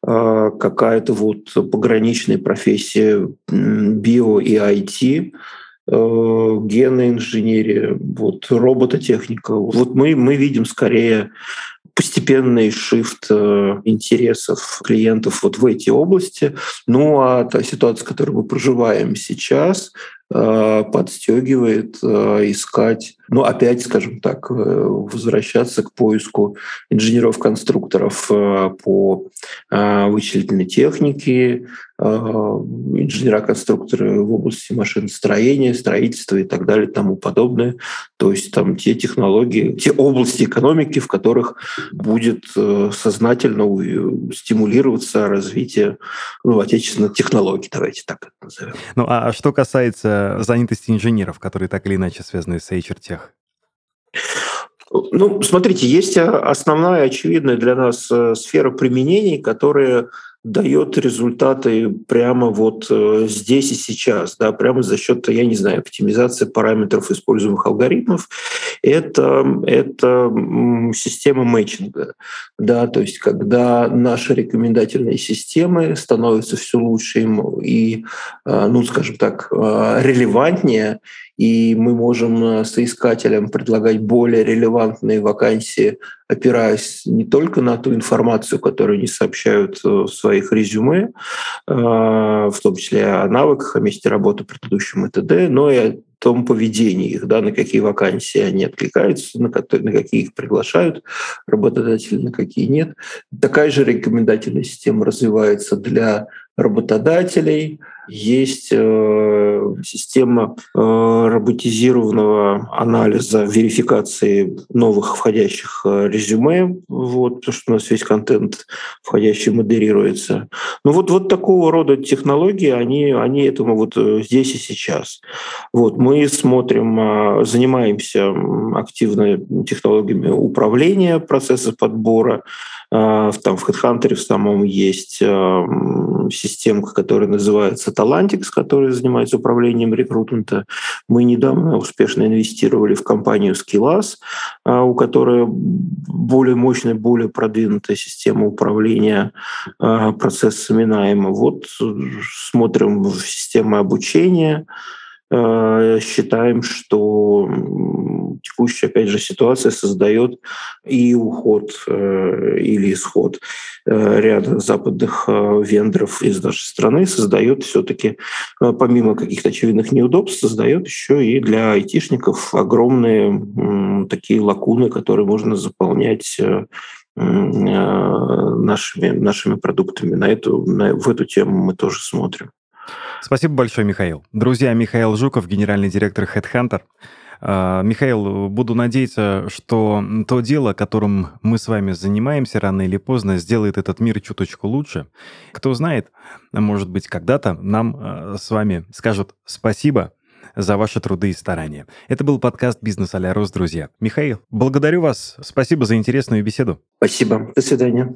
э, какая-то вот пограничная профессия био и IT – Э, генная инженерия, вот, робототехника. Вот мы, мы видим скорее постепенный шифт э, интересов клиентов вот в эти области. Ну а та ситуация, в которой мы проживаем сейчас, э, подстегивает искать, ну опять, скажем так, возвращаться к поиску инженеров-конструкторов по вычислительной технике, Э, инженера-конструкторы в области машиностроения, строительства и так далее тому подобное. То есть там те технологии, те области экономики, в которых будет э, сознательно стимулироваться развитие ну, отечественных технологий, давайте так это назовем. Ну а что касается занятости инженеров, которые так или иначе связаны с HR-тех? Ну, смотрите, есть основная, очевидная для нас э, сфера применений, которые дает результаты прямо вот э, здесь и сейчас, да, прямо за счет, я не знаю, оптимизации параметров используемых алгоритмов. Это, это система мэтчинга, да, то есть когда наши рекомендательные системы становятся все лучше и, э, ну, скажем так, э, релевантнее, и мы можем соискателям предлагать более релевантные вакансии опираясь не только на ту информацию, которую они сообщают э, в своих резюме, э, в том числе о навыках, о месте работы предыдущем и т.д., но и о том поведении их, да, на какие вакансии они откликаются, на, которые, на какие их приглашают работодатели, на какие нет. Такая же рекомендательная система развивается для работодателей – есть э, система э, роботизированного анализа, верификации новых входящих э, резюме, вот, потому что у нас весь контент входящий модерируется. Ну вот, вот такого рода технологии, они, они этому вот здесь и сейчас. Вот, мы смотрим, занимаемся активно технологиями управления процесса подбора, там в HeadHunter в самом есть системка, которая называется Talantix, который занимается управлением рекрутмента. Мы недавно успешно инвестировали в компанию Skillas, а, у которой более мощная, более продвинутая система управления а, процессами найма. Вот смотрим в систему обучения, считаем, что текущая, опять же, ситуация создает и уход э, или исход э, ряда западных э, вендоров из нашей страны, создает все-таки, помимо каких-то очевидных неудобств, создает еще и для айтишников огромные такие лакуны, которые можно заполнять нашими, нашими продуктами. На эту, на, в эту тему мы тоже смотрим. Спасибо большое, Михаил. Друзья, Михаил Жуков, генеральный директор HeadHunter. А, Михаил, буду надеяться, что то дело, которым мы с вами занимаемся, рано или поздно сделает этот мир чуточку лучше. Кто знает, может быть, когда-то нам а, с вами скажут спасибо за ваши труды и старания. Это был подкаст «Бизнес а Рос», друзья. Михаил, благодарю вас. Спасибо за интересную беседу. Спасибо. До свидания.